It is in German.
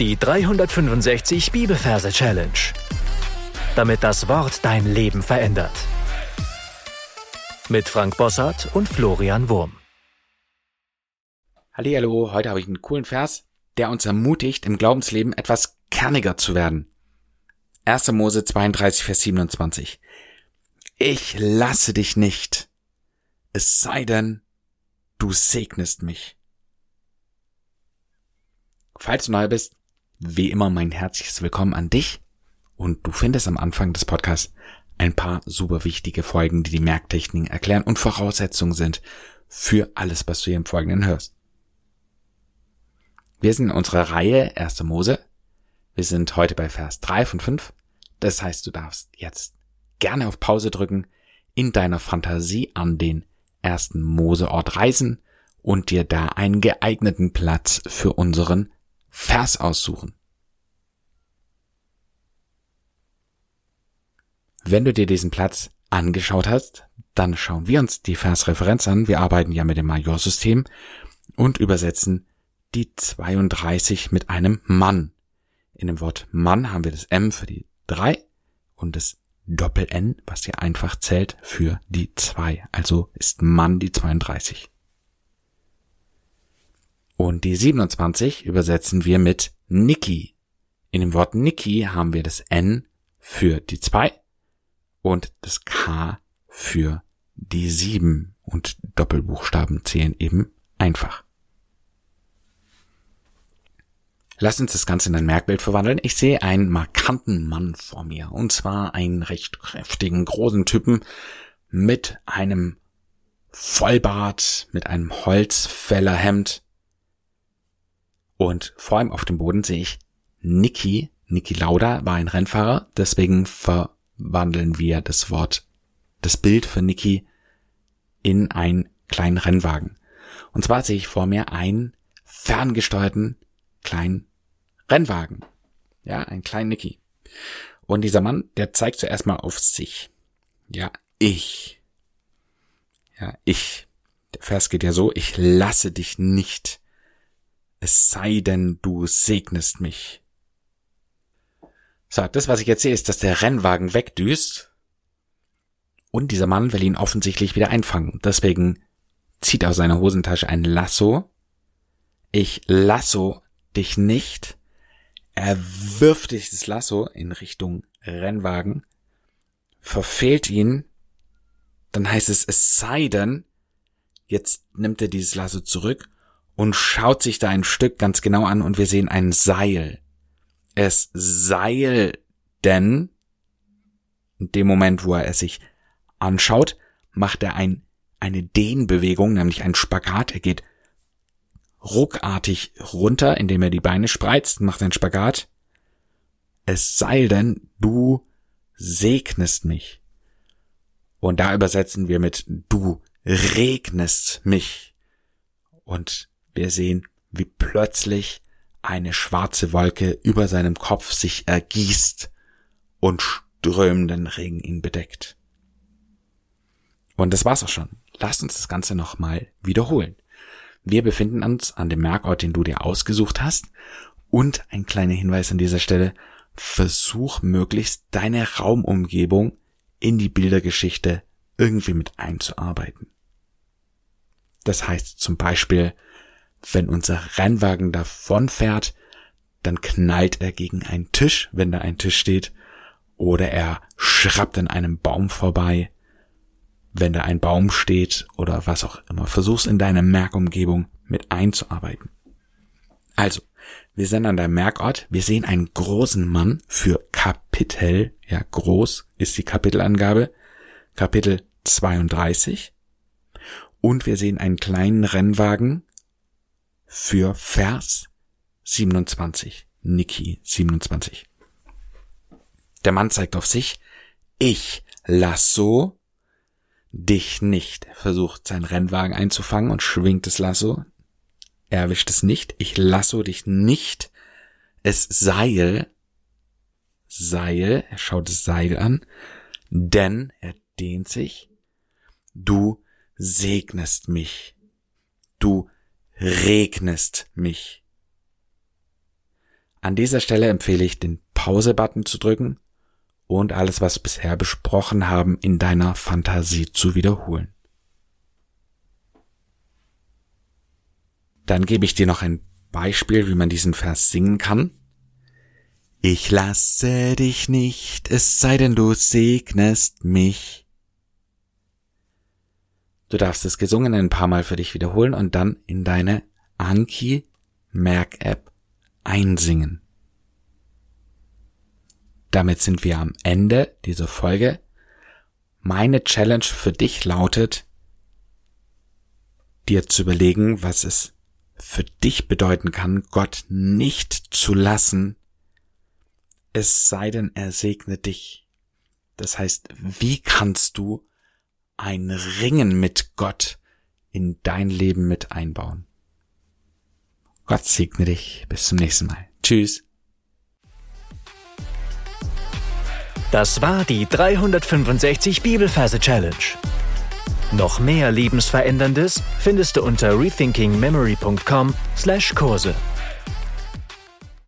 Die 365 Bibelverse Challenge. Damit das Wort dein Leben verändert. Mit Frank Bossart und Florian Wurm. Hallo, heute habe ich einen coolen Vers, der uns ermutigt, im Glaubensleben etwas kerniger zu werden. 1. Mose 32, Vers 27. Ich lasse dich nicht, es sei denn, du segnest mich. Falls du neu bist, wie immer mein herzliches Willkommen an dich und du findest am Anfang des Podcasts ein paar super wichtige Folgen, die die Merktechniken erklären und Voraussetzungen sind für alles, was du hier im Folgenden hörst. Wir sind in unserer Reihe 1. Mose. Wir sind heute bei Vers 3 von 5. Das heißt, du darfst jetzt gerne auf Pause drücken, in deiner Fantasie an den ersten Moseort reisen und dir da einen geeigneten Platz für unseren Vers aussuchen. Wenn du dir diesen Platz angeschaut hast, dann schauen wir uns die Versreferenz an. Wir arbeiten ja mit dem Majorsystem und übersetzen die 32 mit einem Mann. In dem Wort Mann haben wir das M für die 3 und das Doppel-N, was hier einfach zählt, für die 2. Also ist Mann die 32. Und die 27 übersetzen wir mit Niki. In dem Wort Niki haben wir das N für die 2 und das K für die 7 und Doppelbuchstaben zählen eben einfach. Lass uns das Ganze in ein Merkbild verwandeln. Ich sehe einen markanten Mann vor mir. Und zwar einen recht kräftigen, großen Typen mit einem Vollbart, mit einem Holzfällerhemd und vor allem auf dem Boden sehe ich Niki. Niki Lauda war ein Rennfahrer, deswegen verwandeln wir das Wort, das Bild für Niki in einen kleinen Rennwagen. Und zwar sehe ich vor mir einen ferngesteuerten kleinen Rennwagen. Ja, ein kleinen Niki. Und dieser Mann, der zeigt zuerst mal auf sich. Ja, ich. Ja, ich. Der Vers geht ja so, ich lasse dich nicht es sei denn, du segnest mich. So, das, was ich jetzt sehe, ist, dass der Rennwagen wegdüst und dieser Mann will ihn offensichtlich wieder einfangen. Deswegen zieht aus seiner Hosentasche ein Lasso. Ich lasso dich nicht. Er wirft dieses Lasso in Richtung Rennwagen, verfehlt ihn. Dann heißt es, es sei denn, jetzt nimmt er dieses Lasso zurück und schaut sich da ein Stück ganz genau an und wir sehen ein Seil. Es Seil denn in dem Moment, wo er es sich anschaut, macht er ein, eine Dehnbewegung, nämlich ein Spagat. Er geht ruckartig runter, indem er die Beine spreizt, macht ein Spagat. Es sei denn, du segnest mich. Und da übersetzen wir mit du regnest mich. Und wir sehen, wie plötzlich eine schwarze Wolke über seinem Kopf sich ergießt und strömenden Regen ihn bedeckt. Und das war's auch schon. Lass uns das Ganze nochmal wiederholen. Wir befinden uns an dem Merkort, den du dir ausgesucht hast. Und ein kleiner Hinweis an dieser Stelle. Versuch möglichst deine Raumumgebung in die Bildergeschichte irgendwie mit einzuarbeiten. Das heißt zum Beispiel, wenn unser Rennwagen davonfährt, dann knallt er gegen einen Tisch, wenn da ein Tisch steht, oder er schrappt an einem Baum vorbei, wenn da ein Baum steht oder was auch immer. Versuch's in deine Merkumgebung mit einzuarbeiten. Also, wir sind an der Merkort, wir sehen einen großen Mann für Kapitel, ja groß ist die Kapitelangabe, Kapitel 32. Und wir sehen einen kleinen Rennwagen für Vers 27. Niki 27. Der Mann zeigt auf sich. Ich lasso dich nicht. Er versucht seinen Rennwagen einzufangen und schwingt das Lasso. Er erwischt es nicht. Ich lasso dich nicht. Es Seil. Seil. Er schaut das Seil an. Denn er dehnt sich. Du segnest mich. Du regnest mich. An dieser Stelle empfehle ich, den Pause-Button zu drücken und alles, was bisher besprochen haben, in deiner Fantasie zu wiederholen. Dann gebe ich dir noch ein Beispiel, wie man diesen Vers singen kann. Ich lasse dich nicht, es sei denn du segnest mich. Du darfst das Gesungene ein paar Mal für dich wiederholen und dann in deine Anki Merk App einsingen. Damit sind wir am Ende dieser Folge. Meine Challenge für dich lautet, dir zu überlegen, was es für dich bedeuten kann, Gott nicht zu lassen, es sei denn, er segne dich. Das heißt, wie kannst du ein Ringen mit Gott in dein Leben mit einbauen? Gott segne dich. Bis zum nächsten Mal. Tschüss. Das war die 365 Bibelferse Challenge. Noch mehr Lebensveränderndes findest du unter rethinkingmemory.com/Kurse.